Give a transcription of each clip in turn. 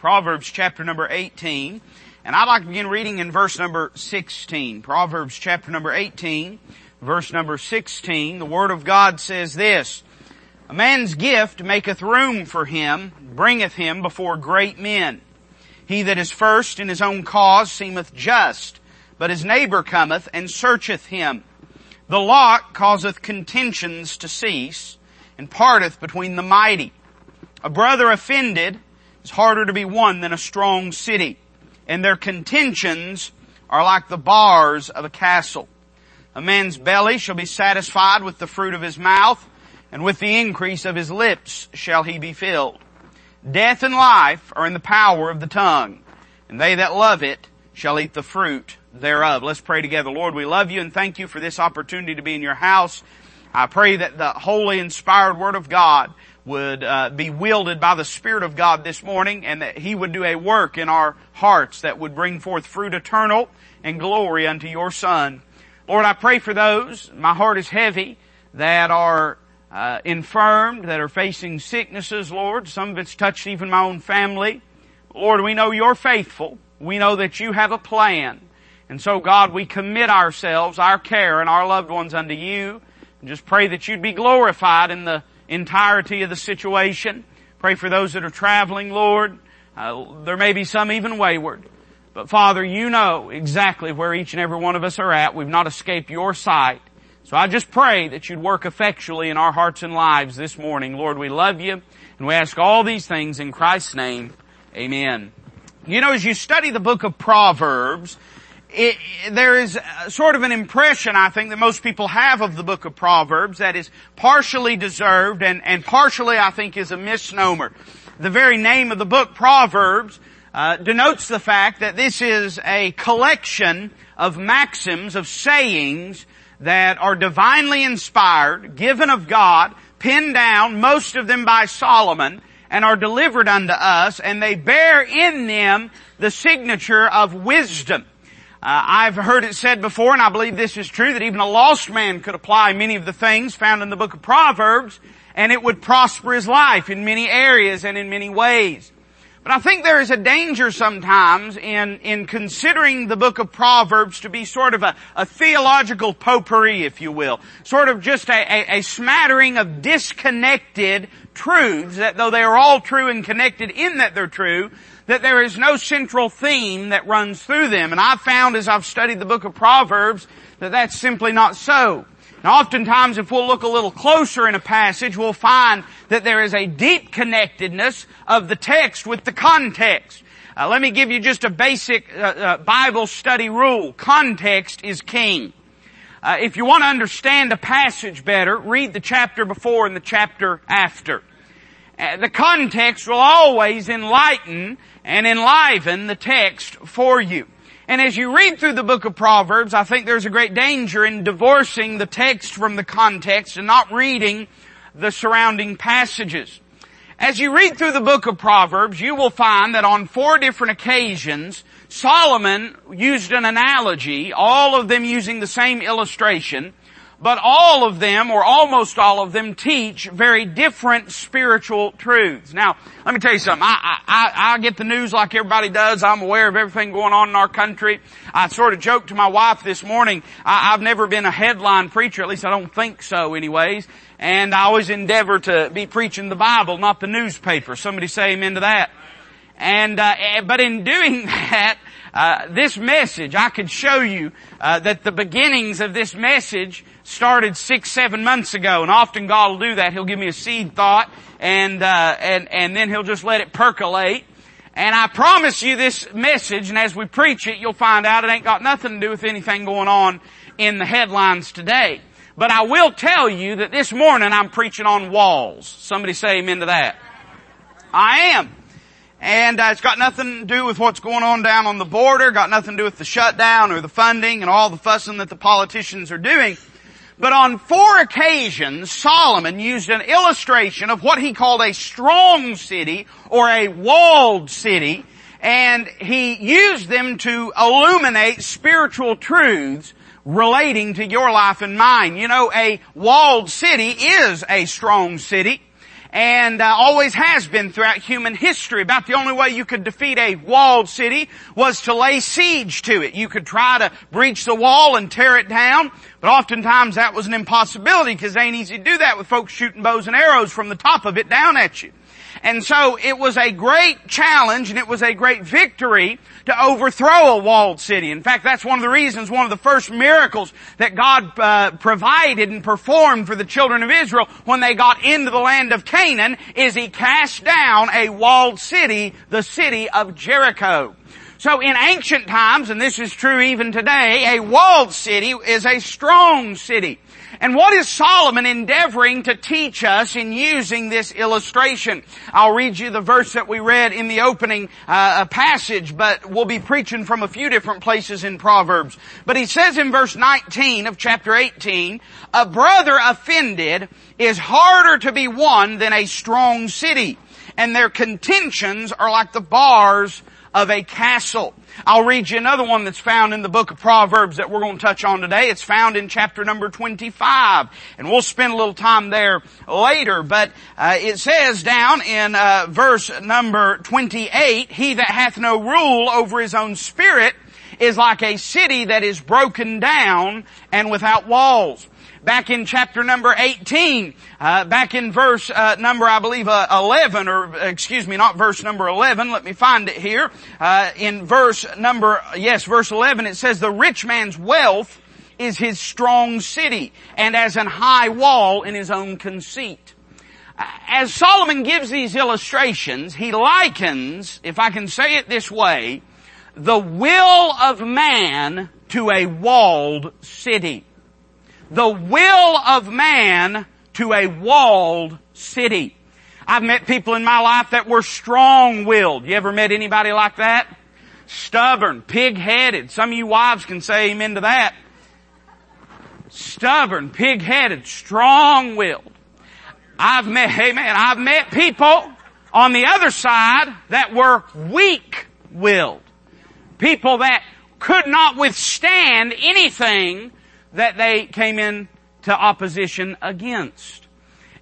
Proverbs chapter number 18. And I'd like to begin reading in verse number 16. Proverbs chapter number 18, verse number 16. The Word of God says this, A man's gift maketh room for him, bringeth him before great men. He that is first in his own cause seemeth just, but his neighbor cometh and searcheth him. The lot causeth contentions to cease, and parteth between the mighty. A brother offended is harder to be won than a strong city, and their contentions are like the bars of a castle. A man's belly shall be satisfied with the fruit of his mouth, and with the increase of his lips shall he be filled. Death and life are in the power of the tongue, and they that love it shall eat the fruit thereof. Let's pray together. Lord, we love you and thank you for this opportunity to be in your house. I pray that the holy inspired word of God would uh, be wielded by the Spirit of God this morning and that He would do a work in our hearts that would bring forth fruit eternal and glory unto your Son. Lord, I pray for those, my heart is heavy, that are uh, infirmed, that are facing sicknesses, Lord. Some of it's touched even my own family. Lord, we know you're faithful. We know that you have a plan. And so God, we commit ourselves, our care, and our loved ones unto you. And just pray that you'd be glorified in the entirety of the situation. Pray for those that are traveling, Lord. Uh, there may be some even wayward. But Father, you know exactly where each and every one of us are at. We've not escaped your sight. So I just pray that you'd work effectually in our hearts and lives this morning. Lord, we love you and we ask all these things in Christ's name. Amen. You know, as you study the book of Proverbs, it, there is sort of an impression, I think, that most people have of the book of Proverbs that is partially deserved and, and partially, I think, is a misnomer. The very name of the book, Proverbs, uh, denotes the fact that this is a collection of maxims, of sayings that are divinely inspired, given of God, pinned down, most of them by Solomon, and are delivered unto us, and they bear in them the signature of wisdom. Uh, I've heard it said before, and I believe this is true, that even a lost man could apply many of the things found in the book of Proverbs, and it would prosper his life in many areas and in many ways. But I think there is a danger sometimes in, in considering the book of Proverbs to be sort of a, a theological potpourri, if you will. Sort of just a, a, a smattering of disconnected truths that though they are all true and connected in that they're true, that there is no central theme that runs through them. And I've found as I've studied the book of Proverbs that that's simply not so. Now oftentimes if we'll look a little closer in a passage, we'll find that there is a deep connectedness of the text with the context. Uh, let me give you just a basic uh, uh, Bible study rule. Context is king. Uh, if you want to understand a passage better, read the chapter before and the chapter after. Uh, the context will always enlighten and enliven the text for you. And as you read through the book of Proverbs, I think there's a great danger in divorcing the text from the context and not reading the surrounding passages. As you read through the book of Proverbs, you will find that on four different occasions, Solomon used an analogy, all of them using the same illustration, but all of them, or almost all of them, teach very different spiritual truths. Now, let me tell you something. I, I, I get the news like everybody does. I'm aware of everything going on in our country. I sort of joked to my wife this morning, I, I've never been a headline preacher, at least I don't think so anyways. And I always endeavor to be preaching the Bible, not the newspaper. Somebody say amen to that. And, uh, eh, but in doing that, uh, this message, I could show you uh, that the beginnings of this message started six, seven months ago, and often God will do that. He'll give me a seed thought, and uh, and and then He'll just let it percolate. And I promise you this message, and as we preach it, you'll find out it ain't got nothing to do with anything going on in the headlines today. But I will tell you that this morning I'm preaching on walls. Somebody say amen to that. I am. And uh, it's got nothing to do with what's going on down on the border, got nothing to do with the shutdown or the funding and all the fussing that the politicians are doing. But on four occasions, Solomon used an illustration of what he called a strong city or a walled city, and he used them to illuminate spiritual truths relating to your life and mine. You know, a walled city is a strong city. And uh, always has been throughout human history. About the only way you could defeat a walled city was to lay siege to it. You could try to breach the wall and tear it down, but oftentimes that was an impossibility because it ain't easy to do that with folks shooting bows and arrows from the top of it down at you. And so it was a great challenge and it was a great victory to overthrow a walled city. In fact, that's one of the reasons, one of the first miracles that God uh, provided and performed for the children of Israel when they got into the land of Canaan is He cast down a walled city, the city of Jericho. So in ancient times, and this is true even today, a walled city is a strong city. And what is Solomon endeavoring to teach us in using this illustration? I'll read you the verse that we read in the opening uh, passage, but we'll be preaching from a few different places in Proverbs. But he says in verse 19 of chapter 18, a brother offended is harder to be won than a strong city, and their contentions are like the bars of a castle. I'll read you another one that's found in the book of Proverbs that we're going to touch on today. It's found in chapter number 25. And we'll spend a little time there later. But uh, it says down in uh, verse number 28, He that hath no rule over his own spirit is like a city that is broken down and without walls back in chapter number 18, uh, back in verse uh, number, I believe, uh, 11, or excuse me, not verse number 11. Let me find it here. Uh, in verse number, yes, verse 11, it says, "The rich man's wealth is his strong city, and as an high wall in his own conceit." As Solomon gives these illustrations, he likens, if I can say it this way, the will of man to a walled city the will of man to a walled city. I've met people in my life that were strong-willed. You ever met anybody like that? Stubborn, pig-headed. Some of you wives can say amen to that. Stubborn, pig-headed, strong-willed. I've met, hey man, I've met people on the other side that were weak-willed. People that could not withstand anything that they came in to opposition against.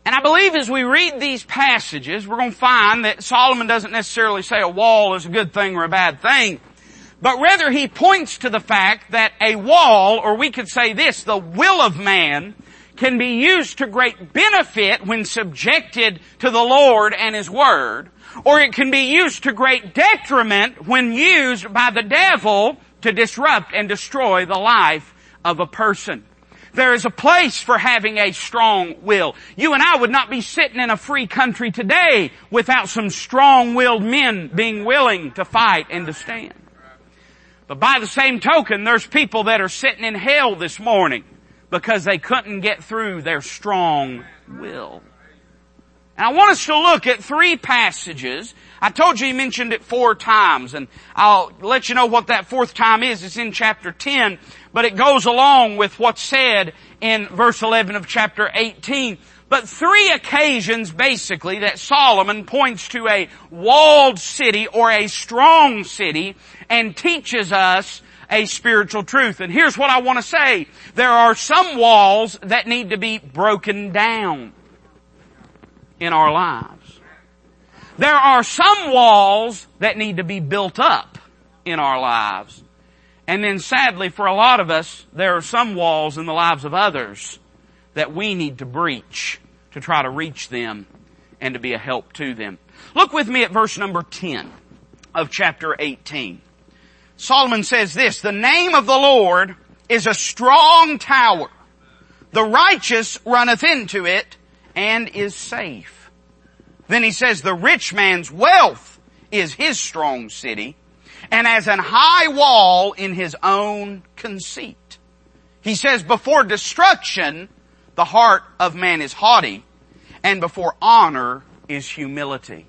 And I believe as we read these passages, we're going to find that Solomon doesn't necessarily say a wall is a good thing or a bad thing, but rather he points to the fact that a wall, or we could say this, the will of man, can be used to great benefit when subjected to the Lord and His Word, or it can be used to great detriment when used by the devil to disrupt and destroy the life of a person. There is a place for having a strong will. You and I would not be sitting in a free country today without some strong-willed men being willing to fight and to stand. But by the same token, there's people that are sitting in hell this morning because they couldn't get through their strong will. And I want us to look at three passages. I told you he mentioned it four times, and I'll let you know what that fourth time is. It's in chapter 10, but it goes along with what's said in verse 11 of chapter 18. But three occasions basically that Solomon points to a walled city or a strong city and teaches us a spiritual truth. And here's what I want to say. There are some walls that need to be broken down in our lives. There are some walls that need to be built up in our lives. And then sadly for a lot of us, there are some walls in the lives of others that we need to breach to try to reach them and to be a help to them. Look with me at verse number 10 of chapter 18. Solomon says this, the name of the Lord is a strong tower. The righteous runneth into it and is safe. Then he says the rich man's wealth is his strong city and as an high wall in his own conceit. He says before destruction, the heart of man is haughty, and before honor is humility.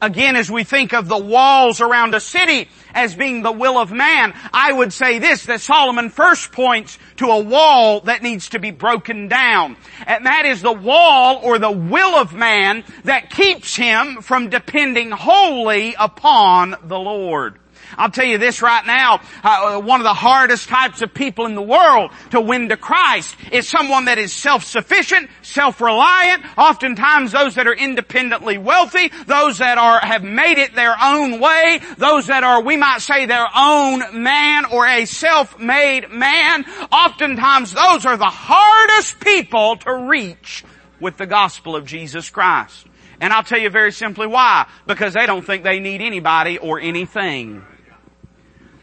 Again, as we think of the walls around a city as being the will of man, I would say this, that Solomon first points to a wall that needs to be broken down. And that is the wall or the will of man that keeps him from depending wholly upon the Lord. I'll tell you this right now, uh, one of the hardest types of people in the world to win to Christ is someone that is self-sufficient, self-reliant, oftentimes those that are independently wealthy, those that are, have made it their own way, those that are, we might say, their own man or a self-made man. Oftentimes those are the hardest people to reach with the gospel of Jesus Christ. And I'll tell you very simply why. Because they don't think they need anybody or anything.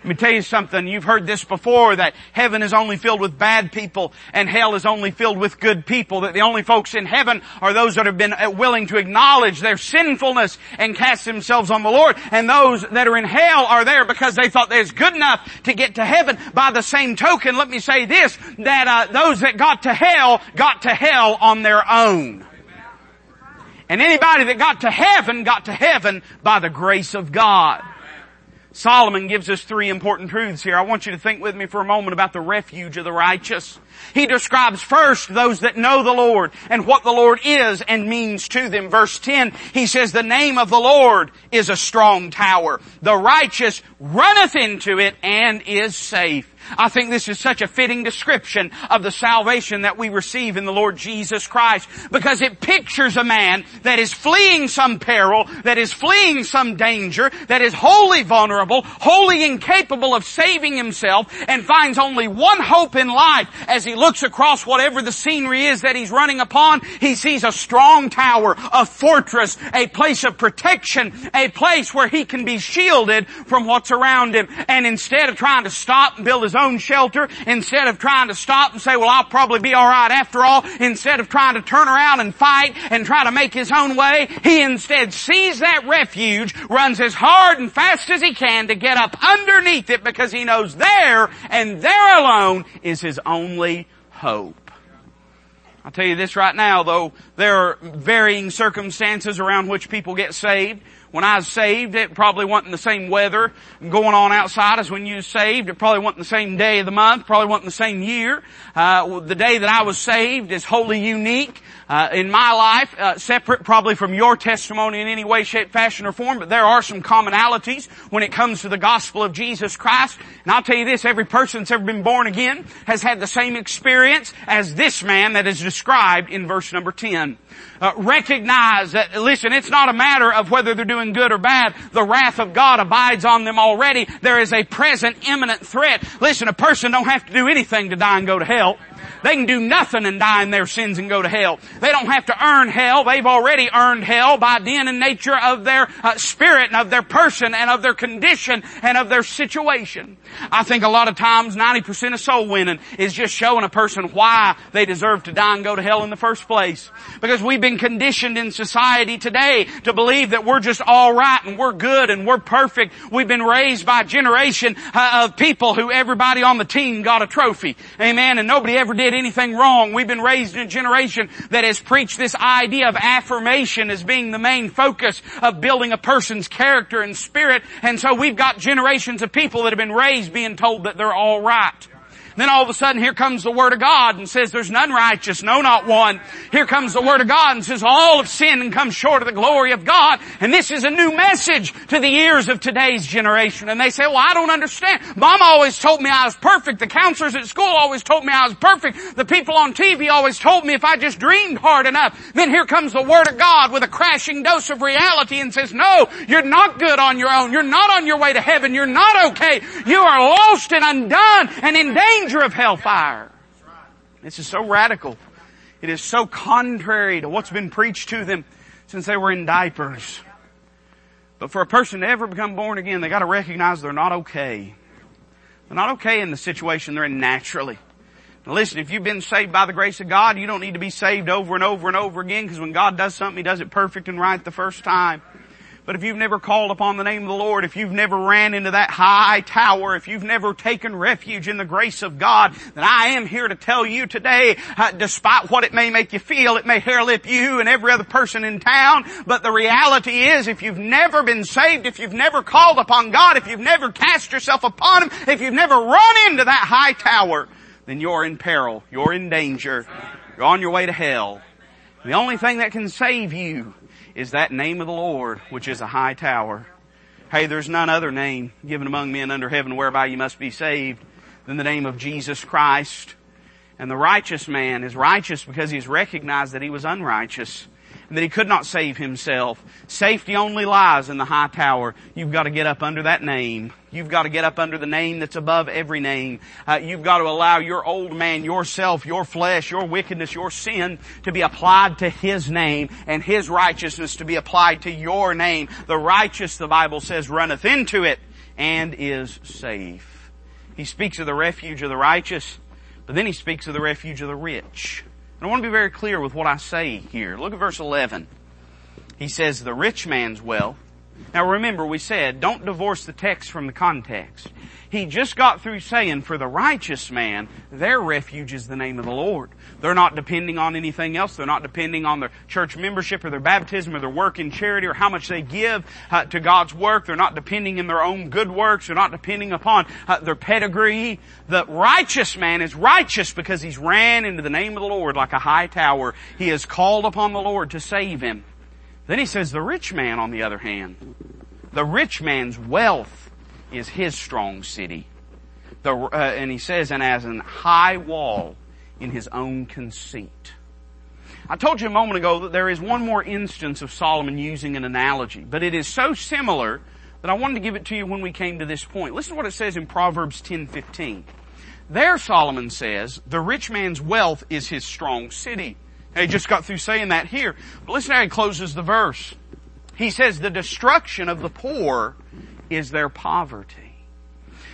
Let me tell you something. You've heard this before that heaven is only filled with bad people and hell is only filled with good people. That the only folks in heaven are those that have been willing to acknowledge their sinfulness and cast themselves on the Lord. And those that are in hell are there because they thought they're good enough to get to heaven. By the same token, let me say this, that uh, those that got to hell got to hell on their own. And anybody that got to heaven got to heaven by the grace of God. Solomon gives us three important truths here. I want you to think with me for a moment about the refuge of the righteous. He describes first those that know the Lord and what the Lord is and means to them. Verse 10, he says, the name of the Lord is a strong tower. The righteous runneth into it and is safe. I think this is such a fitting description of the salvation that we receive in the Lord Jesus Christ because it pictures a man that is fleeing some peril, that is fleeing some danger, that is wholly vulnerable, wholly incapable of saving himself and finds only one hope in life as he looks across whatever the scenery is that he's running upon. He sees a strong tower, a fortress, a place of protection, a place where he can be shielded from what's around him. And instead of trying to stop and build his own shelter, instead of trying to stop and say, well, I'll probably be alright after all, instead of trying to turn around and fight and try to make his own way, he instead sees that refuge, runs as hard and fast as he can to get up underneath it because he knows there and there alone is his only hope. I'll tell you this right now though, there are varying circumstances around which people get saved. When I was saved, it probably wasn't the same weather going on outside as when you was saved. It probably wasn't the same day of the month. Probably wasn't the same year. Uh, the day that I was saved is wholly unique uh, in my life, uh, separate probably from your testimony in any way, shape, fashion, or form. But there are some commonalities when it comes to the gospel of Jesus Christ. And I'll tell you this: every person that's ever been born again has had the same experience as this man that is described in verse number ten. Uh, recognize that, listen, it's not a matter of whether they're doing good or bad. The wrath of God abides on them already. There is a present imminent threat. Listen, a person don't have to do anything to die and go to hell. They can do nothing and die in their sins and go to hell. They don't have to earn hell. They've already earned hell by den and nature of their uh, spirit and of their person and of their condition and of their situation. I think a lot of times 90% of soul winning is just showing a person why they deserve to die and go to hell in the first place. Because we've been conditioned in society today to believe that we're just alright and we're good and we're perfect. We've been raised by a generation uh, of people who everybody on the team got a trophy. Amen. And nobody ever did anything wrong. We've been raised in a generation that has preached this idea of affirmation as being the main focus of building a person's character and spirit. And so we've got generations of people that have been raised being told that they're alright. Then all of a sudden here comes the Word of God and says there's none righteous, no not one. Here comes the Word of God and says all have sinned and come short of the glory of God. And this is a new message to the ears of today's generation. And they say, well I don't understand. Mom always told me I was perfect. The counselors at school always told me I was perfect. The people on TV always told me if I just dreamed hard enough. Then here comes the Word of God with a crashing dose of reality and says, no, you're not good on your own. You're not on your way to heaven. You're not okay. You are lost and undone and in danger danger of hellfire. This is so radical. It is so contrary to what's been preached to them since they were in diapers. But for a person to ever become born again, they gotta recognize they're not okay. They're not okay in the situation they're in naturally. Now listen, if you've been saved by the grace of God, you don't need to be saved over and over and over again because when God does something, He does it perfect and right the first time. But if you've never called upon the name of the Lord, if you've never ran into that high tower, if you've never taken refuge in the grace of God, then I am here to tell you today, uh, despite what it may make you feel, it may hair lip you and every other person in town, but the reality is if you've never been saved, if you've never called upon God, if you've never cast yourself upon Him, if you've never run into that high tower, then you're in peril. You're in danger. You're on your way to hell. The only thing that can save you is that name of the Lord, which is a high tower. Hey, there's none other name given among men under heaven whereby you must be saved than the name of Jesus Christ. And the righteous man is righteous because he's recognized that he was unrighteous and that he could not save himself. Safety only lies in the high tower. You've got to get up under that name. You've got to get up under the name that's above every name. Uh, you've got to allow your old man, yourself, your flesh, your wickedness, your sin to be applied to His name and His righteousness to be applied to your name. The righteous, the Bible says, runneth into it and is safe. He speaks of the refuge of the righteous, but then he speaks of the refuge of the rich. And I want to be very clear with what I say here. Look at verse 11. He says, the rich man's wealth. Now remember, we said, don't divorce the text from the context. He just got through saying, for the righteous man, their refuge is the name of the Lord. They're not depending on anything else. They're not depending on their church membership or their baptism or their work in charity or how much they give uh, to God's work. They're not depending in their own good works. They're not depending upon uh, their pedigree. The righteous man is righteous because he's ran into the name of the Lord like a high tower. He has called upon the Lord to save him. Then he says the rich man, on the other hand, the rich man's wealth is his strong city. The, uh, and he says, and as an high wall in his own conceit. I told you a moment ago that there is one more instance of Solomon using an analogy, but it is so similar that I wanted to give it to you when we came to this point. Listen to what it says in Proverbs 10:15. There Solomon says, the rich man's wealth is his strong city. He just got through saying that here. But listen how he closes the verse. He says the destruction of the poor is their poverty.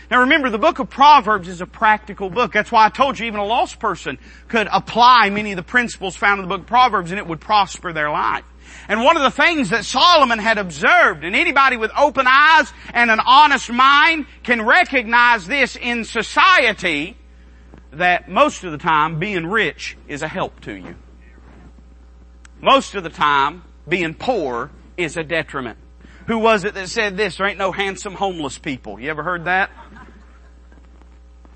Now remember, the book of Proverbs is a practical book. That's why I told you even a lost person could apply many of the principles found in the book of Proverbs and it would prosper their life. And one of the things that Solomon had observed, and anybody with open eyes and an honest mind can recognize this in society, that most of the time being rich is a help to you. Most of the time being poor is a detriment. Who was it that said this? There ain't no handsome homeless people. You ever heard that?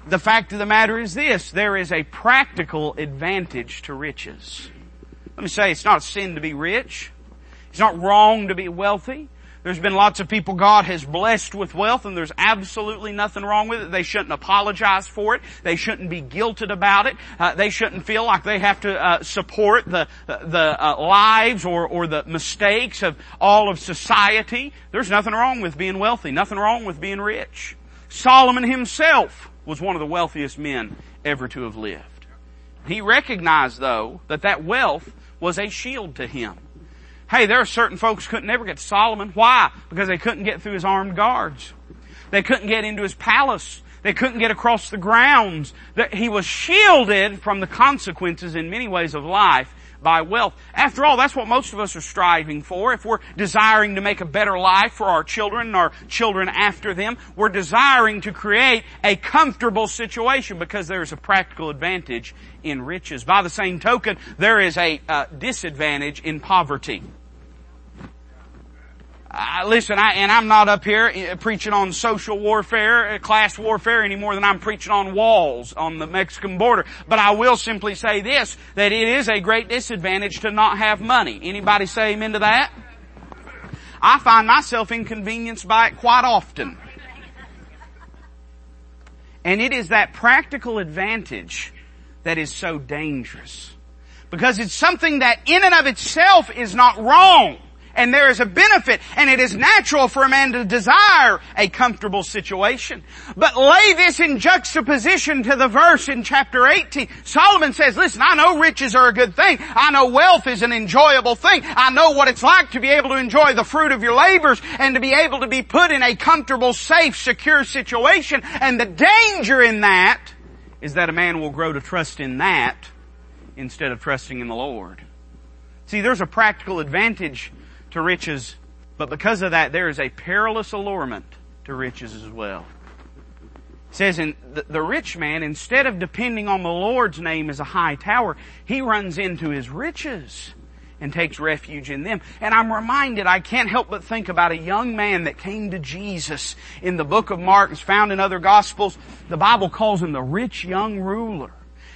The fact of the matter is this, there is a practical advantage to riches. Let me say, it's not a sin to be rich. It's not wrong to be wealthy. There's been lots of people God has blessed with wealth and there's absolutely nothing wrong with it. They shouldn't apologize for it. They shouldn't be guilted about it. Uh, they shouldn't feel like they have to uh, support the, the uh, lives or, or the mistakes of all of society. There's nothing wrong with being wealthy. Nothing wrong with being rich. Solomon himself was one of the wealthiest men ever to have lived. He recognized though that that wealth was a shield to him. Hey, there are certain folks couldn't never get Solomon. Why? Because they couldn't get through his armed guards. They couldn't get into his palace. They couldn't get across the grounds. He was shielded from the consequences in many ways of life by wealth. After all, that's what most of us are striving for. If we're desiring to make a better life for our children and our children after them, we're desiring to create a comfortable situation because there's a practical advantage in riches. By the same token, there is a uh, disadvantage in poverty. Uh, listen, I, and I'm not up here uh, preaching on social warfare, uh, class warfare any more than I'm preaching on walls on the Mexican border. But I will simply say this, that it is a great disadvantage to not have money. Anybody say amen to that? I find myself inconvenienced by it quite often. And it is that practical advantage that is so dangerous. Because it's something that in and of itself is not wrong and there is a benefit and it is natural for a man to desire a comfortable situation. But lay this in juxtaposition to the verse in chapter 18. Solomon says, listen, I know riches are a good thing. I know wealth is an enjoyable thing. I know what it's like to be able to enjoy the fruit of your labors and to be able to be put in a comfortable, safe, secure situation. And the danger in that is that a man will grow to trust in that instead of trusting in the Lord. See, there's a practical advantage to riches, but because of that, there is a perilous allurement to riches as well. It says in the, the rich man, instead of depending on the Lord's name as a high tower, he runs into his riches and takes refuge in them. And I'm reminded, I can't help but think about a young man that came to Jesus in the book of Mark. It's found in other gospels. The Bible calls him the rich young ruler.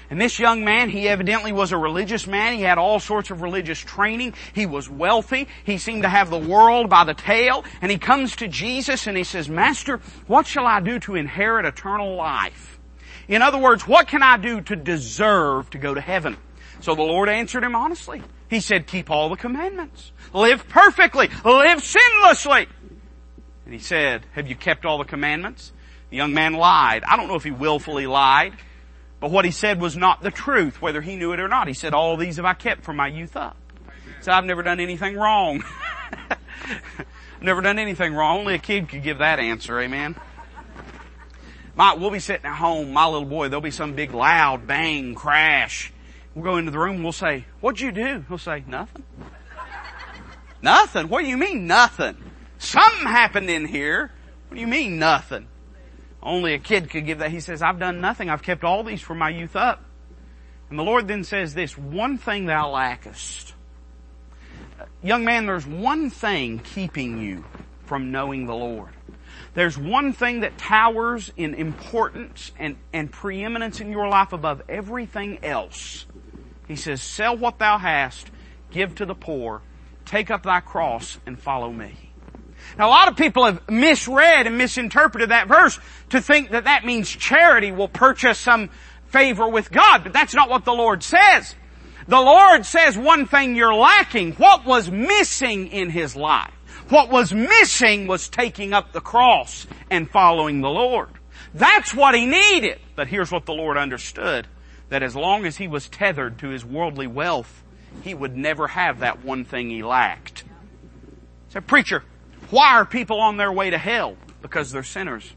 And this young man, he evidently was a religious man. He had all sorts of religious training. He was wealthy. He seemed to have the world by the tail. And he comes to Jesus and he says, Master, what shall I do to inherit eternal life? In other words, what can I do to deserve to go to heaven? So the Lord answered him honestly. He said, keep all the commandments. Live perfectly. Live sinlessly. And he said, have you kept all the commandments? The young man lied. I don't know if he willfully lied, but what he said was not the truth, whether he knew it or not. He said, all these have I kept from my youth up. Said, I've never done anything wrong. never done anything wrong. Only a kid could give that answer, amen. My, we'll be sitting at home, my little boy, there'll be some big loud bang crash. We'll go into the room, we'll say, what'd you do? He'll say, nothing. nothing? What do you mean nothing? Something happened in here. What do you mean nothing? Only a kid could give that. He says, I've done nothing. I've kept all these from my youth up. And the Lord then says this, one thing thou lackest. Young man, there's one thing keeping you from knowing the Lord. There's one thing that towers in importance and, and preeminence in your life above everything else. He says, sell what thou hast, give to the poor, take up thy cross and follow me. Now a lot of people have misread and misinterpreted that verse to think that that means charity will purchase some favor with God, but that's not what the Lord says. The Lord says one thing you're lacking. What was missing in his life? What was missing was taking up the cross and following the Lord. That's what he needed. But here's what the Lord understood. That as long as he was tethered to his worldly wealth, he would never have that one thing he lacked. So preacher, why are people on their way to hell? Because they're sinners.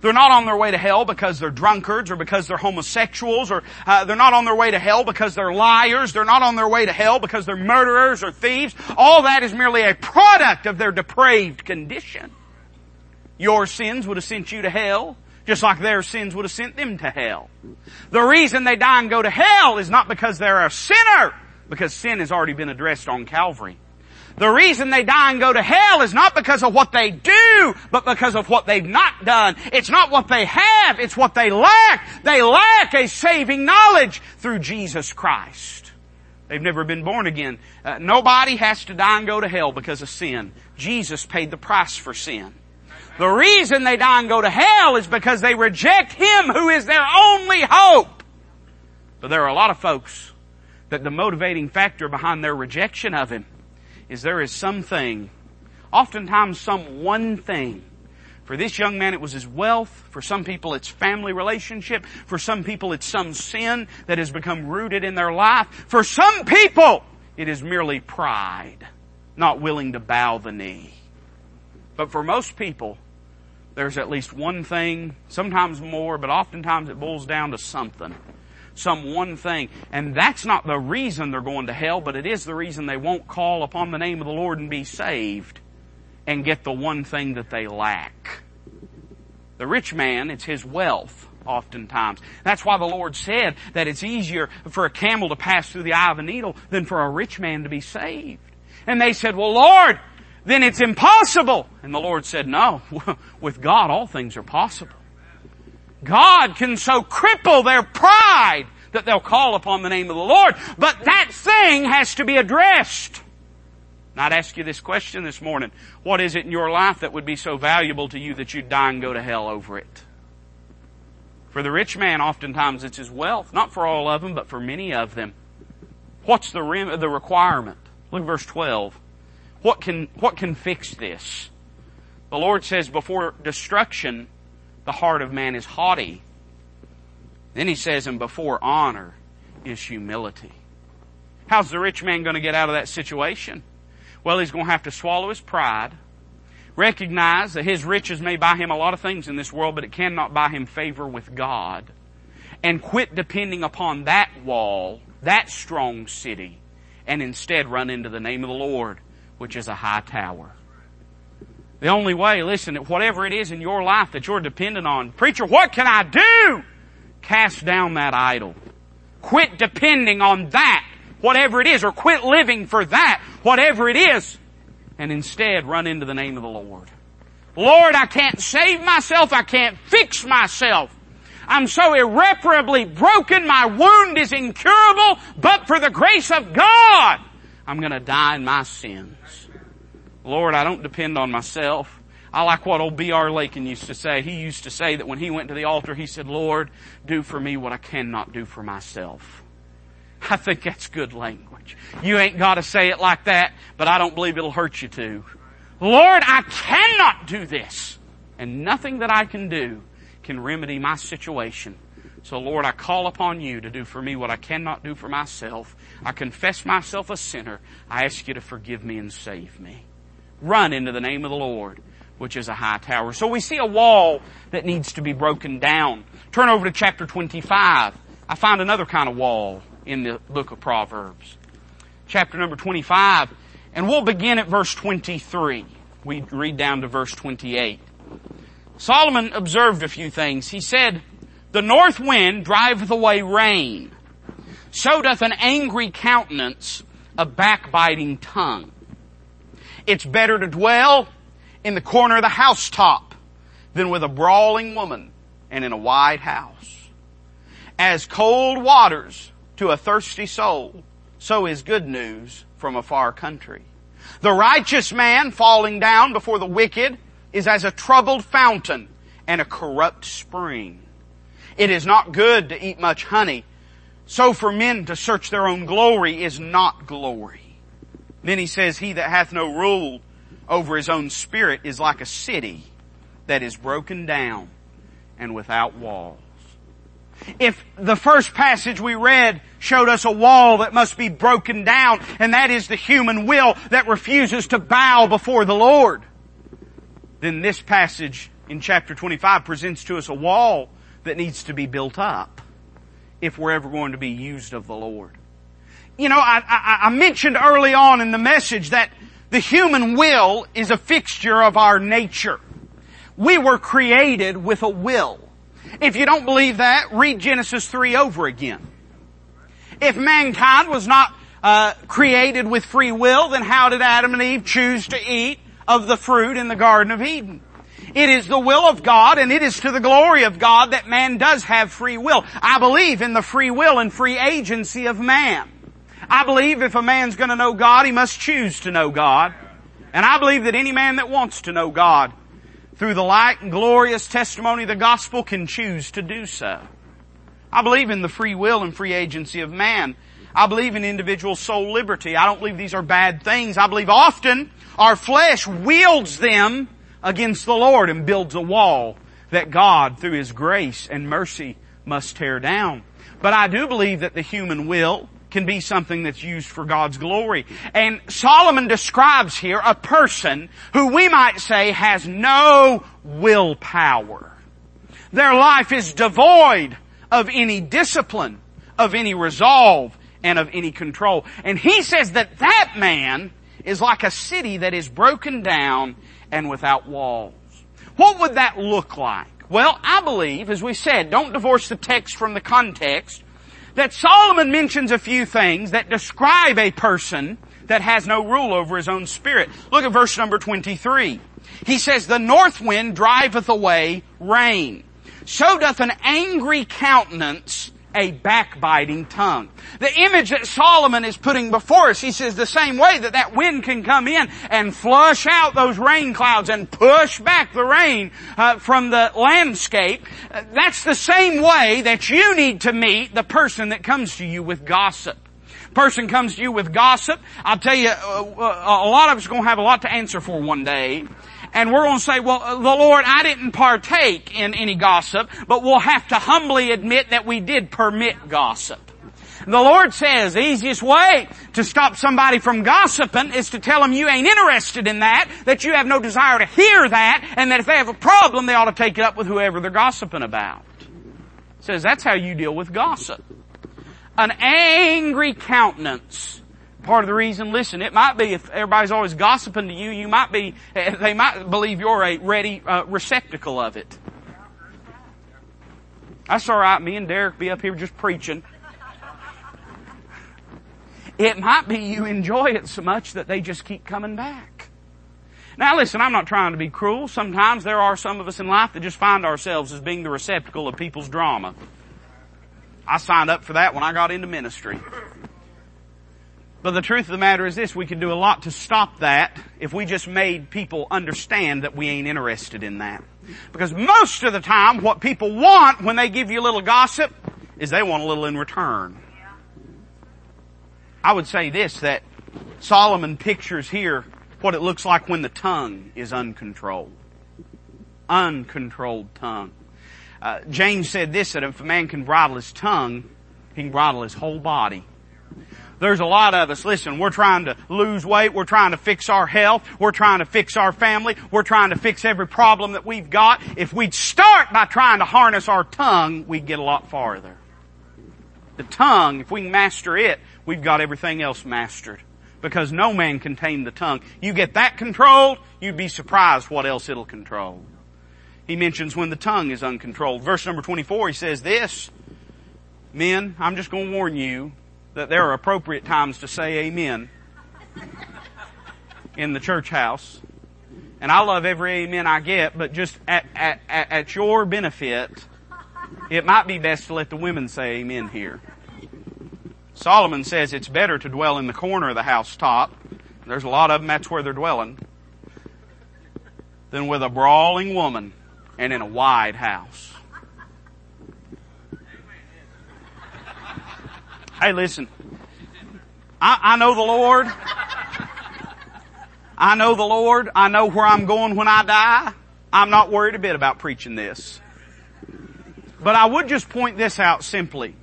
They're not on their way to hell because they're drunkards or because they're homosexuals or uh, they're not on their way to hell because they're liars. They're not on their way to hell because they're murderers or thieves. All that is merely a product of their depraved condition. Your sins would have sent you to hell just like their sins would have sent them to hell. The reason they die and go to hell is not because they're a sinner, because sin has already been addressed on Calvary. The reason they die and go to hell is not because of what they do, but because of what they've not done. It's not what they have, it's what they lack. They lack a saving knowledge through Jesus Christ. They've never been born again. Uh, nobody has to die and go to hell because of sin. Jesus paid the price for sin. The reason they die and go to hell is because they reject Him who is their only hope. But there are a lot of folks that the motivating factor behind their rejection of Him is there is something, oftentimes some one thing. For this young man it was his wealth, for some people it's family relationship, for some people it's some sin that has become rooted in their life, for some people it is merely pride, not willing to bow the knee. But for most people, there's at least one thing, sometimes more, but oftentimes it boils down to something some one thing. And that's not the reason they're going to hell, but it is the reason they won't call upon the name of the Lord and be saved and get the one thing that they lack. The rich man, it's his wealth oftentimes. That's why the Lord said that it's easier for a camel to pass through the eye of a needle than for a rich man to be saved. And they said, well Lord, then it's impossible. And the Lord said, no, with God all things are possible. God can so cripple their pride that they'll call upon the name of the Lord. But that thing has to be addressed. And I'd ask you this question this morning. What is it in your life that would be so valuable to you that you'd die and go to hell over it? For the rich man, oftentimes it's his wealth. Not for all of them, but for many of them. What's the, rem- the requirement? Look at verse 12. What can, what can fix this? The Lord says before destruction, the heart of man is haughty. Then he says, and before honor is humility. How's the rich man going to get out of that situation? Well, he's going to have to swallow his pride, recognize that his riches may buy him a lot of things in this world, but it cannot buy him favor with God, and quit depending upon that wall, that strong city, and instead run into the name of the Lord, which is a high tower. The only way, listen, whatever it is in your life that you're dependent on, preacher, what can I do? Cast down that idol. Quit depending on that, whatever it is, or quit living for that, whatever it is, and instead run into the name of the Lord. Lord, I can't save myself. I can't fix myself. I'm so irreparably broken. My wound is incurable, but for the grace of God, I'm going to die in my sins. Lord, I don't depend on myself. I like what old B.R. Lakin used to say. He used to say that when he went to the altar, he said, Lord, do for me what I cannot do for myself. I think that's good language. You ain't gotta say it like that, but I don't believe it'll hurt you to. Lord, I cannot do this. And nothing that I can do can remedy my situation. So Lord, I call upon you to do for me what I cannot do for myself. I confess myself a sinner. I ask you to forgive me and save me. Run into the name of the Lord which is a high tower. So we see a wall that needs to be broken down. Turn over to chapter 25. I find another kind of wall in the book of Proverbs. Chapter number 25. And we'll begin at verse 23. We read down to verse 28. Solomon observed a few things. He said, The north wind driveth away rain. So doth an angry countenance a backbiting tongue. It's better to dwell in the corner of the housetop than with a brawling woman and in a wide house. As cold waters to a thirsty soul, so is good news from a far country. The righteous man falling down before the wicked is as a troubled fountain and a corrupt spring. It is not good to eat much honey. So for men to search their own glory is not glory. Then he says, he that hath no rule over his own spirit is like a city that is broken down and without walls. If the first passage we read showed us a wall that must be broken down, and that is the human will that refuses to bow before the Lord, then this passage in chapter 25 presents to us a wall that needs to be built up if we're ever going to be used of the Lord. You know, I, I, I mentioned early on in the message that the human will is a fixture of our nature. We were created with a will. If you don't believe that, read Genesis 3 over again. If mankind was not uh, created with free will, then how did Adam and Eve choose to eat of the fruit in the Garden of Eden? It is the will of God and it is to the glory of God that man does have free will. I believe in the free will and free agency of man. I believe if a man's gonna know God, he must choose to know God. And I believe that any man that wants to know God through the light and glorious testimony of the gospel can choose to do so. I believe in the free will and free agency of man. I believe in individual soul liberty. I don't believe these are bad things. I believe often our flesh wields them against the Lord and builds a wall that God, through His grace and mercy, must tear down. But I do believe that the human will can be something that's used for God's glory. And Solomon describes here a person who we might say has no willpower. Their life is devoid of any discipline, of any resolve, and of any control. And he says that that man is like a city that is broken down and without walls. What would that look like? Well, I believe, as we said, don't divorce the text from the context that Solomon mentions a few things that describe a person that has no rule over his own spirit. Look at verse number 23. He says, the north wind driveth away rain. So doth an angry countenance a backbiting tongue. The image that Solomon is putting before us, he says the same way that that wind can come in and flush out those rain clouds and push back the rain uh, from the landscape. Uh, that's the same way that you need to meet the person that comes to you with gossip person comes to you with gossip, I'll tell you, uh, uh a lot of us are going to have a lot to answer for one day and we're going to say, well, uh, the Lord, I didn't partake in any gossip, but we'll have to humbly admit that we did permit gossip. The Lord says the easiest way to stop somebody from gossiping is to tell them you ain't interested in that, that you have no desire to hear that, and that if they have a problem, they ought to take it up with whoever they're gossiping about. says that's how you deal with gossip. An angry countenance part of the reason, listen, it might be if everybody's always gossiping to you, you might be, they might believe you're a ready uh, receptacle of it. That's alright, me and Derek be up here just preaching. It might be you enjoy it so much that they just keep coming back. Now listen, I'm not trying to be cruel. Sometimes there are some of us in life that just find ourselves as being the receptacle of people's drama. I signed up for that when I got into ministry. But the truth of the matter is this, we could do a lot to stop that if we just made people understand that we ain't interested in that. Because most of the time, what people want when they give you a little gossip is they want a little in return. I would say this, that Solomon pictures here what it looks like when the tongue is uncontrolled. Uncontrolled tongue. Uh, James said this, that if a man can bridle his tongue, he can bridle his whole body. There's a lot of us, listen, we're trying to lose weight, we're trying to fix our health, we're trying to fix our family, we're trying to fix every problem that we've got. If we'd start by trying to harness our tongue, we'd get a lot farther. The tongue, if we master it, we've got everything else mastered. Because no man can tame the tongue. You get that controlled, you'd be surprised what else it'll control. He mentions when the tongue is uncontrolled. Verse number 24, he says this, Men, I'm just going to warn you that there are appropriate times to say amen in the church house. And I love every amen I get, but just at, at, at your benefit, it might be best to let the women say amen here. Solomon says it's better to dwell in the corner of the house top. There's a lot of them, that's where they're dwelling. Than with a brawling woman and in a wide house. Hey, listen. I, I know the Lord. I know the Lord. I know where I'm going when I die. I'm not worried a bit about preaching this. But I would just point this out simply.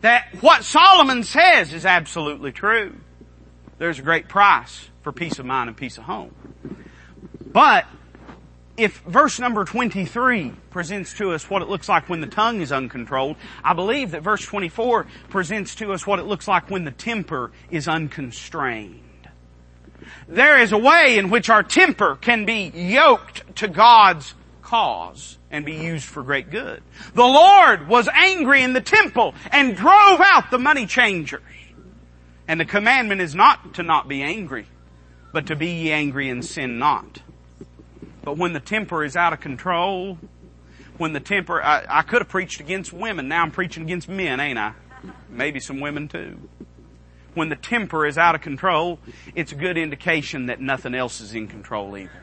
That what Solomon says is absolutely true. There's a great price for peace of mind and peace of home. But if verse number 23 presents to us what it looks like when the tongue is uncontrolled, I believe that verse 24 presents to us what it looks like when the temper is unconstrained. There is a way in which our temper can be yoked to God's cause and be used for great good. The Lord was angry in the temple and drove out the money changers. And the commandment is not to not be angry, but to be ye angry and sin not. But when the temper is out of control, when the temper, I, I could have preached against women. Now I'm preaching against men, ain't I? Maybe some women too. When the temper is out of control, it's a good indication that nothing else is in control either.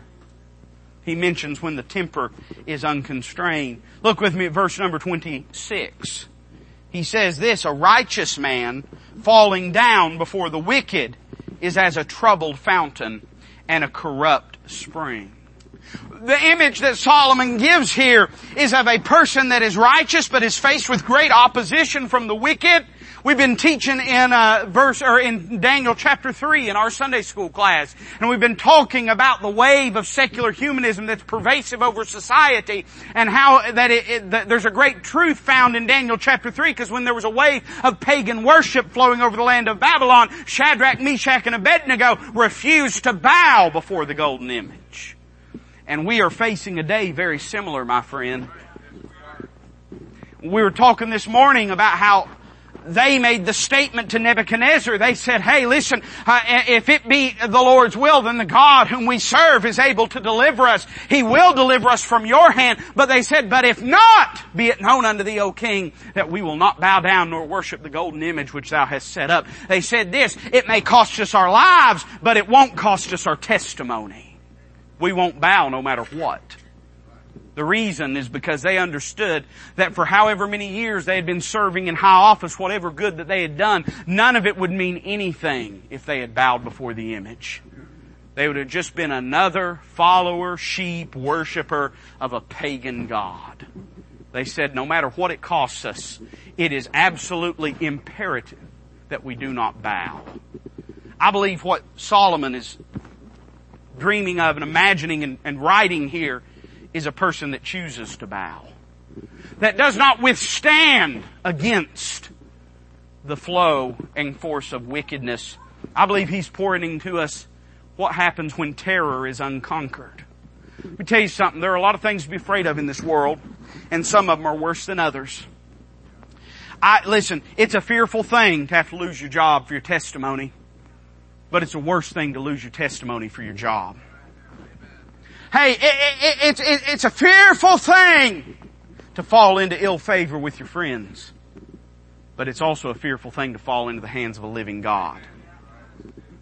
He mentions when the temper is unconstrained. Look with me at verse number 26. He says this, a righteous man falling down before the wicked is as a troubled fountain and a corrupt spring the image that Solomon gives here is of a person that is righteous but is faced with great opposition from the wicked. We've been teaching in uh, verse or in Daniel chapter three in our Sunday school class, and we've been talking about the wave of secular humanism that's pervasive over society, and how that, it, it, that there's a great truth found in Daniel chapter three. Because when there was a wave of pagan worship flowing over the land of Babylon, Shadrach, Meshach, and Abednego refused to bow before the golden image. And we are facing a day very similar, my friend. We were talking this morning about how they made the statement to Nebuchadnezzar. They said, hey, listen, uh, if it be the Lord's will, then the God whom we serve is able to deliver us. He will deliver us from your hand. But they said, but if not, be it known unto thee, O king, that we will not bow down nor worship the golden image which thou hast set up. They said this, it may cost us our lives, but it won't cost us our testimony. We won't bow no matter what. The reason is because they understood that for however many years they had been serving in high office, whatever good that they had done, none of it would mean anything if they had bowed before the image. They would have just been another follower, sheep, worshiper of a pagan God. They said no matter what it costs us, it is absolutely imperative that we do not bow. I believe what Solomon is dreaming of and imagining and, and writing here is a person that chooses to bow. That does not withstand against the flow and force of wickedness. I believe he's pouring into us what happens when terror is unconquered. Let me tell you something. There are a lot of things to be afraid of in this world, and some of them are worse than others. I, listen, it's a fearful thing to have to lose your job for your testimony. But it's a worse thing to lose your testimony for your job. Hey, it, it, it's, it, it's a fearful thing to fall into ill favor with your friends. But it's also a fearful thing to fall into the hands of a living God.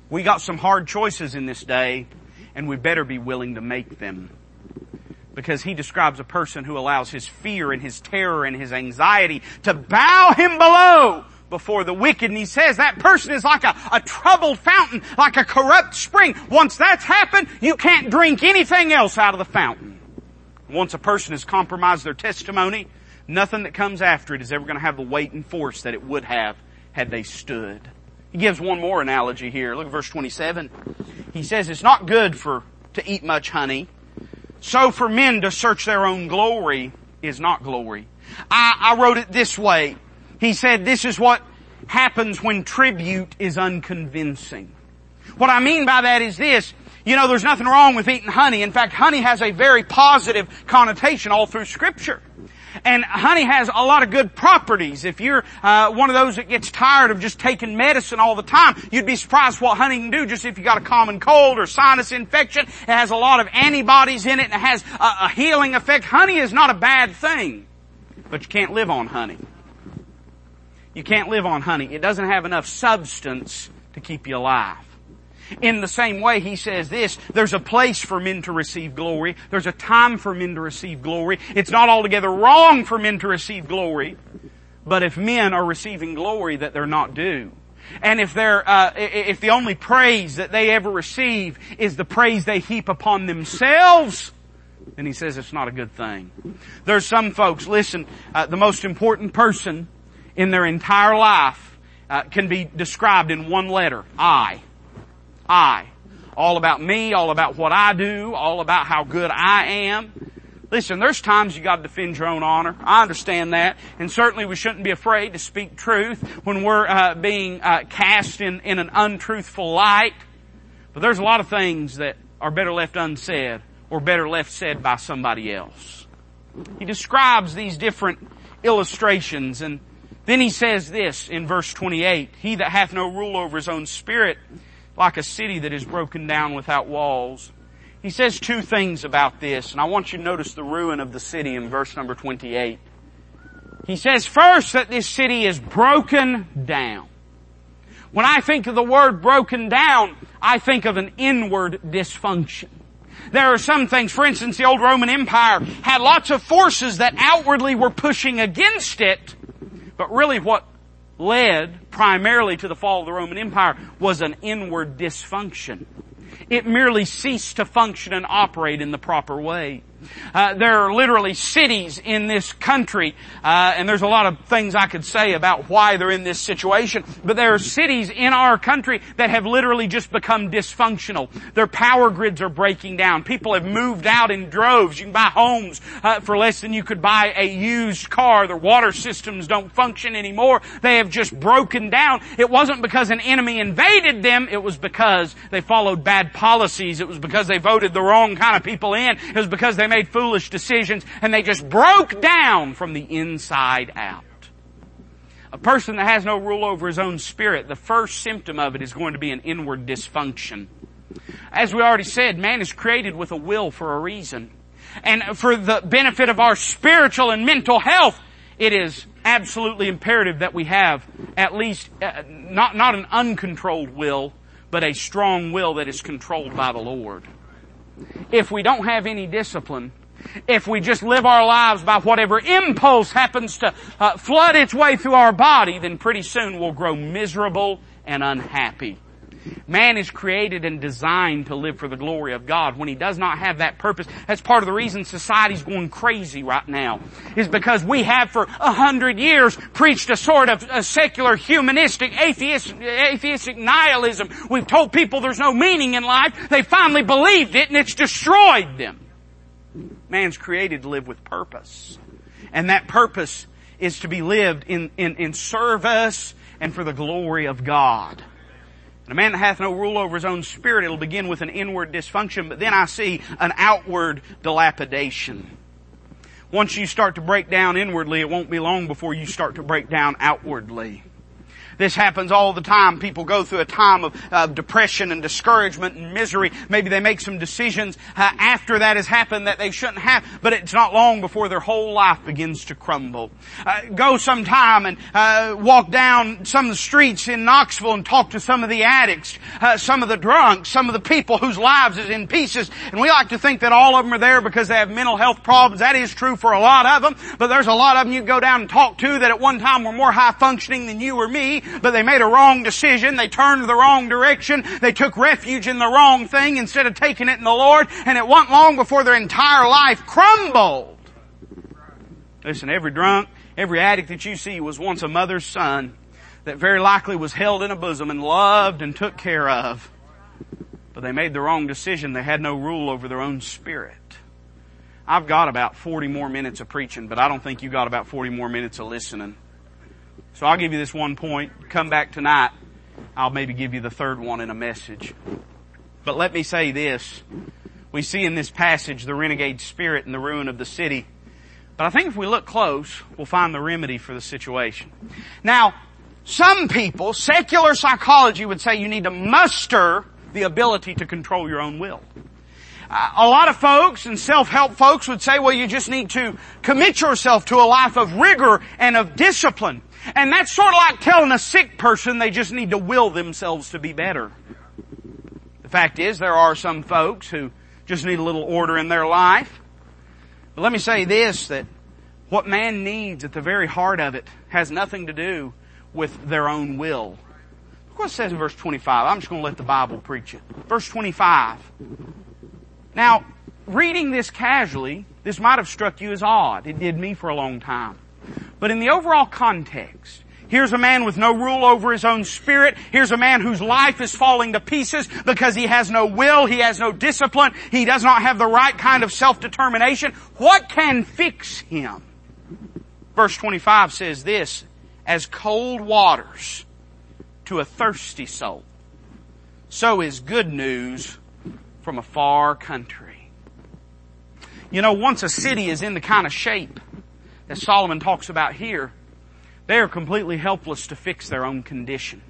We got some hard choices in this day, and we better be willing to make them. Because he describes a person who allows his fear and his terror and his anxiety to bow him below before the wicked. And he says that person is like a, a troubled fountain, like a corrupt spring. Once that's happened, you can't drink anything else out of the fountain. Once a person has compromised their testimony, nothing that comes after it is ever going to have the weight and force that it would have had they stood. He gives one more analogy here. Look at verse 27. He says it's not good for, to eat much honey. So for men to search their own glory is not glory. I, I wrote it this way. He said this is what happens when tribute is unconvincing. What I mean by that is this. You know, there's nothing wrong with eating honey. In fact, honey has a very positive connotation all through scripture. And honey has a lot of good properties. If you're uh, one of those that gets tired of just taking medicine all the time, you'd be surprised what honey can do just if you got a common cold or sinus infection. It has a lot of antibodies in it and it has a, a healing effect. Honey is not a bad thing, but you can't live on honey. You can't live on honey. It doesn't have enough substance to keep you alive. In the same way, he says this, there's a place for men to receive glory. There's a time for men to receive glory. It's not altogether wrong for men to receive glory. But if men are receiving glory that they're not due, and if they're, uh, if the only praise that they ever receive is the praise they heap upon themselves, then he says it's not a good thing. There's some folks, listen, uh, the most important person in their entire life uh, can be described in one letter, I. I. All about me, all about what I do, all about how good I am. Listen, there's times you gotta defend your own honor. I understand that. And certainly we shouldn't be afraid to speak truth when we're uh, being uh, cast in, in an untruthful light. But there's a lot of things that are better left unsaid or better left said by somebody else. He describes these different illustrations and then he says this in verse 28, He that hath no rule over his own spirit, like a city that is broken down without walls. He says two things about this, and I want you to notice the ruin of the city in verse number 28. He says first that this city is broken down. When I think of the word broken down, I think of an inward dysfunction. There are some things, for instance, the old Roman Empire had lots of forces that outwardly were pushing against it, but really what led primarily to the fall of the Roman Empire was an inward dysfunction. It merely ceased to function and operate in the proper way. Uh, there are literally cities in this country, uh, and there's a lot of things I could say about why they're in this situation. But there are cities in our country that have literally just become dysfunctional. Their power grids are breaking down. People have moved out in droves. You can buy homes uh, for less than you could buy a used car. Their water systems don't function anymore. They have just broken down. It wasn't because an enemy invaded them. It was because they followed bad policies. It was because they voted the wrong kind of people in. It was because they made made foolish decisions and they just broke down from the inside out. A person that has no rule over his own spirit, the first symptom of it is going to be an inward dysfunction. As we already said, man is created with a will for a reason. And for the benefit of our spiritual and mental health, it is absolutely imperative that we have at least uh, not, not an uncontrolled will, but a strong will that is controlled by the Lord if we don't have any discipline, if we just live our lives by whatever impulse happens to uh, flood its way through our body, then pretty soon we'll grow miserable and unhappy. Man is created and designed to live for the glory of God. When he does not have that purpose, that's part of the reason society's going crazy right now, is because we have for a hundred years preached a sort of a secular, humanistic, atheistic, atheistic nihilism. We've told people there's no meaning in life. They finally believed it and it's destroyed them. Man's created to live with purpose. And that purpose is to be lived in, in, in service and for the glory of God. And a man that hath no rule over his own spirit, it'll begin with an inward dysfunction, but then I see an outward dilapidation. Once you start to break down inwardly, it won't be long before you start to break down outwardly. This happens all the time. People go through a time of, of depression and discouragement and misery. Maybe they make some decisions uh, after that has happened that they shouldn't have, but it's not long before their whole life begins to crumble. Uh, go sometime and uh, walk down some of the streets in Knoxville and talk to some of the addicts, uh, some of the drunks, some of the people whose lives is in pieces. And we like to think that all of them are there because they have mental health problems. That is true for a lot of them, but there's a lot of them you go down and talk to that at one time were more high functioning than you or me, but they made a wrong decision. They turned the wrong direction. They took refuge in the wrong thing instead of taking it in the Lord. And it wasn't long before their entire life crumbled. Listen, every drunk, every addict that you see was once a mother's son that very likely was held in a bosom and loved and took care of. But they made the wrong decision. They had no rule over their own spirit. I've got about 40 more minutes of preaching, but I don't think you got about 40 more minutes of listening. So I'll give you this one point. Come back tonight. I'll maybe give you the third one in a message. But let me say this. We see in this passage the renegade spirit and the ruin of the city. But I think if we look close, we'll find the remedy for the situation. Now, some people, secular psychology would say you need to muster the ability to control your own will. Uh, a lot of folks and self-help folks would say, well, you just need to commit yourself to a life of rigor and of discipline. And that's sort of like telling a sick person they just need to will themselves to be better. The fact is, there are some folks who just need a little order in their life. But let me say this, that what man needs at the very heart of it has nothing to do with their own will. Look what it says in verse 25. I'm just going to let the Bible preach it. Verse 25. Now, reading this casually, this might have struck you as odd. It did me for a long time. But in the overall context, Here's a man with no rule over his own spirit. Here's a man whose life is falling to pieces because he has no will, he has no discipline, he does not have the right kind of self-determination. What can fix him? Verse 25 says this, as cold waters to a thirsty soul, so is good news from a far country. You know, once a city is in the kind of shape that Solomon talks about here, they are completely helpless to fix their own condition.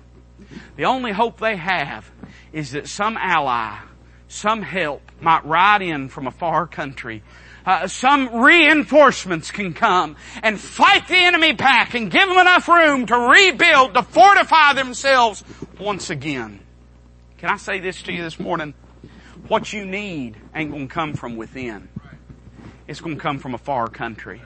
The only hope they have is that some ally, some help might ride in from a far country. Uh, some reinforcements can come and fight the enemy back and give them enough room to rebuild, to fortify themselves once again. Can I say this to you this morning? What you need ain't gonna come from within. It's gonna come from a far country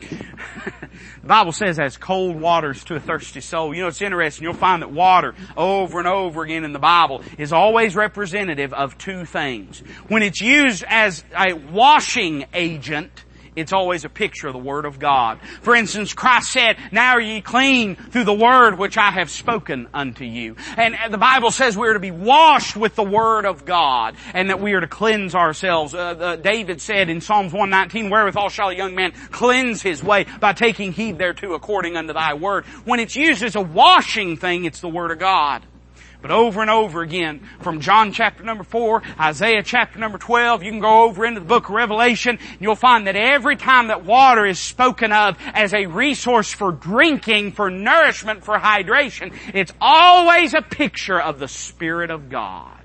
the Bible says as cold waters to a thirsty soul. You know, it's interesting. You'll find that water over and over again in the Bible is always representative of two things. When it's used as a washing agent, it's always a picture of the Word of God. For instance, Christ said, now are ye clean through the Word which I have spoken unto you. And the Bible says we are to be washed with the Word of God and that we are to cleanse ourselves. Uh, uh, David said in Psalms 119, wherewithal shall a young man cleanse his way by taking heed thereto according unto thy Word. When it's used as a washing thing, it's the Word of God. But over and over again, from John chapter number 4, Isaiah chapter number 12, you can go over into the book of Revelation, and you'll find that every time that water is spoken of as a resource for drinking, for nourishment, for hydration, it's always a picture of the Spirit of God.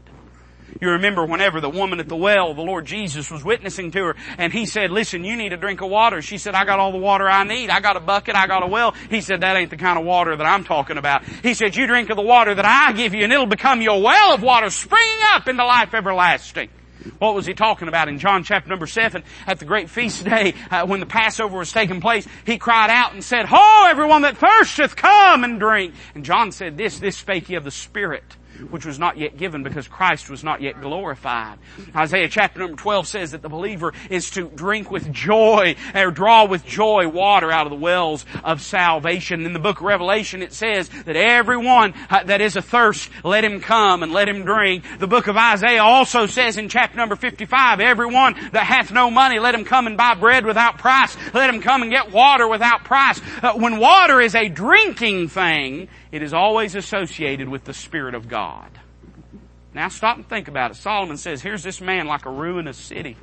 You remember whenever the woman at the well, the Lord Jesus was witnessing to her and he said, listen, you need a drink of water. She said, I got all the water I need. I got a bucket. I got a well. He said, that ain't the kind of water that I'm talking about. He said, you drink of the water that I give you and it'll become your well of water springing up into life everlasting. What was he talking about in John chapter number seven at the great feast day uh, when the Passover was taking place? He cried out and said, "Ho, everyone that thirsteth, come and drink." And John said, "This, this spake ye of the Spirit." Which was not yet given because Christ was not yet glorified. Isaiah chapter number 12 says that the believer is to drink with joy or draw with joy water out of the wells of salvation. In the book of Revelation it says that everyone uh, that is athirst, let him come and let him drink. The book of Isaiah also says in chapter number 55, everyone that hath no money, let him come and buy bread without price. Let him come and get water without price. Uh, when water is a drinking thing, it is always associated with the Spirit of God. Now stop and think about it. Solomon says, here's this man like a ruinous city.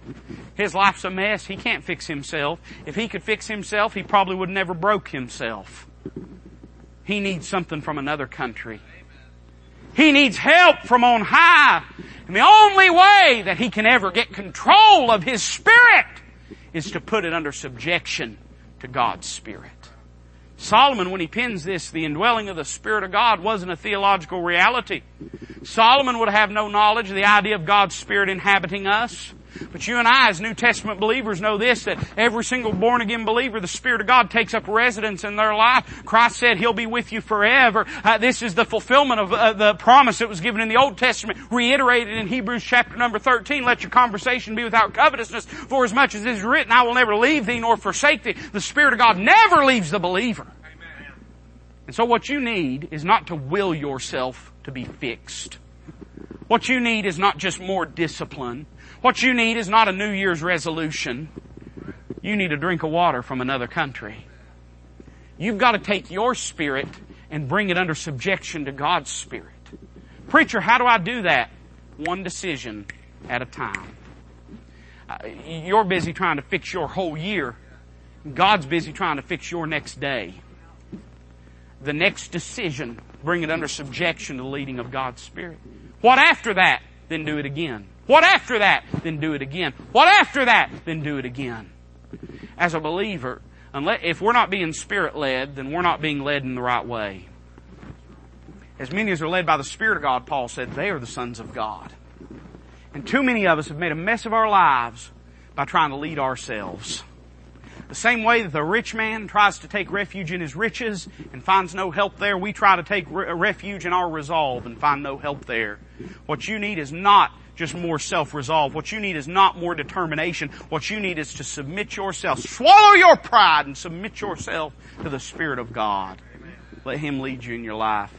His life's a mess. He can't fix himself. If he could fix himself, he probably would never broke himself. He needs something from another country. He needs help from on high. And the only way that he can ever get control of his spirit is to put it under subjection to God's Spirit. Solomon, when he pens this, the indwelling of the Spirit of God wasn't a theological reality. Solomon would have no knowledge of the idea of God's Spirit inhabiting us. But you and I, as New Testament believers, know this, that every single born again believer, the Spirit of God takes up residence in their life. Christ said He'll be with you forever. Uh, this is the fulfillment of uh, the promise that was given in the Old Testament, reiterated in Hebrews chapter number 13. Let your conversation be without covetousness, for as much as is written, I will never leave thee nor forsake thee. The Spirit of God never leaves the believer. Amen. And so what you need is not to will yourself to be fixed. What you need is not just more discipline. What you need is not a New Year's resolution. You need a drink of water from another country. You've got to take your spirit and bring it under subjection to God's spirit. Preacher, how do I do that? One decision at a time. Uh, you're busy trying to fix your whole year. God's busy trying to fix your next day. The next decision, bring it under subjection to the leading of God's Spirit. What after that? Then do it again. What after that? Then do it again. What after that? Then do it again. As a believer, unless, if we're not being spirit led, then we're not being led in the right way. As many as are led by the Spirit of God, Paul said, they are the sons of God. And too many of us have made a mess of our lives by trying to lead ourselves. The same way that the rich man tries to take refuge in his riches and finds no help there, we try to take re- refuge in our resolve and find no help there. What you need is not just more self-resolve. What you need is not more determination. What you need is to submit yourself. Swallow your pride and submit yourself to the Spirit of God. Let Him lead you in your life.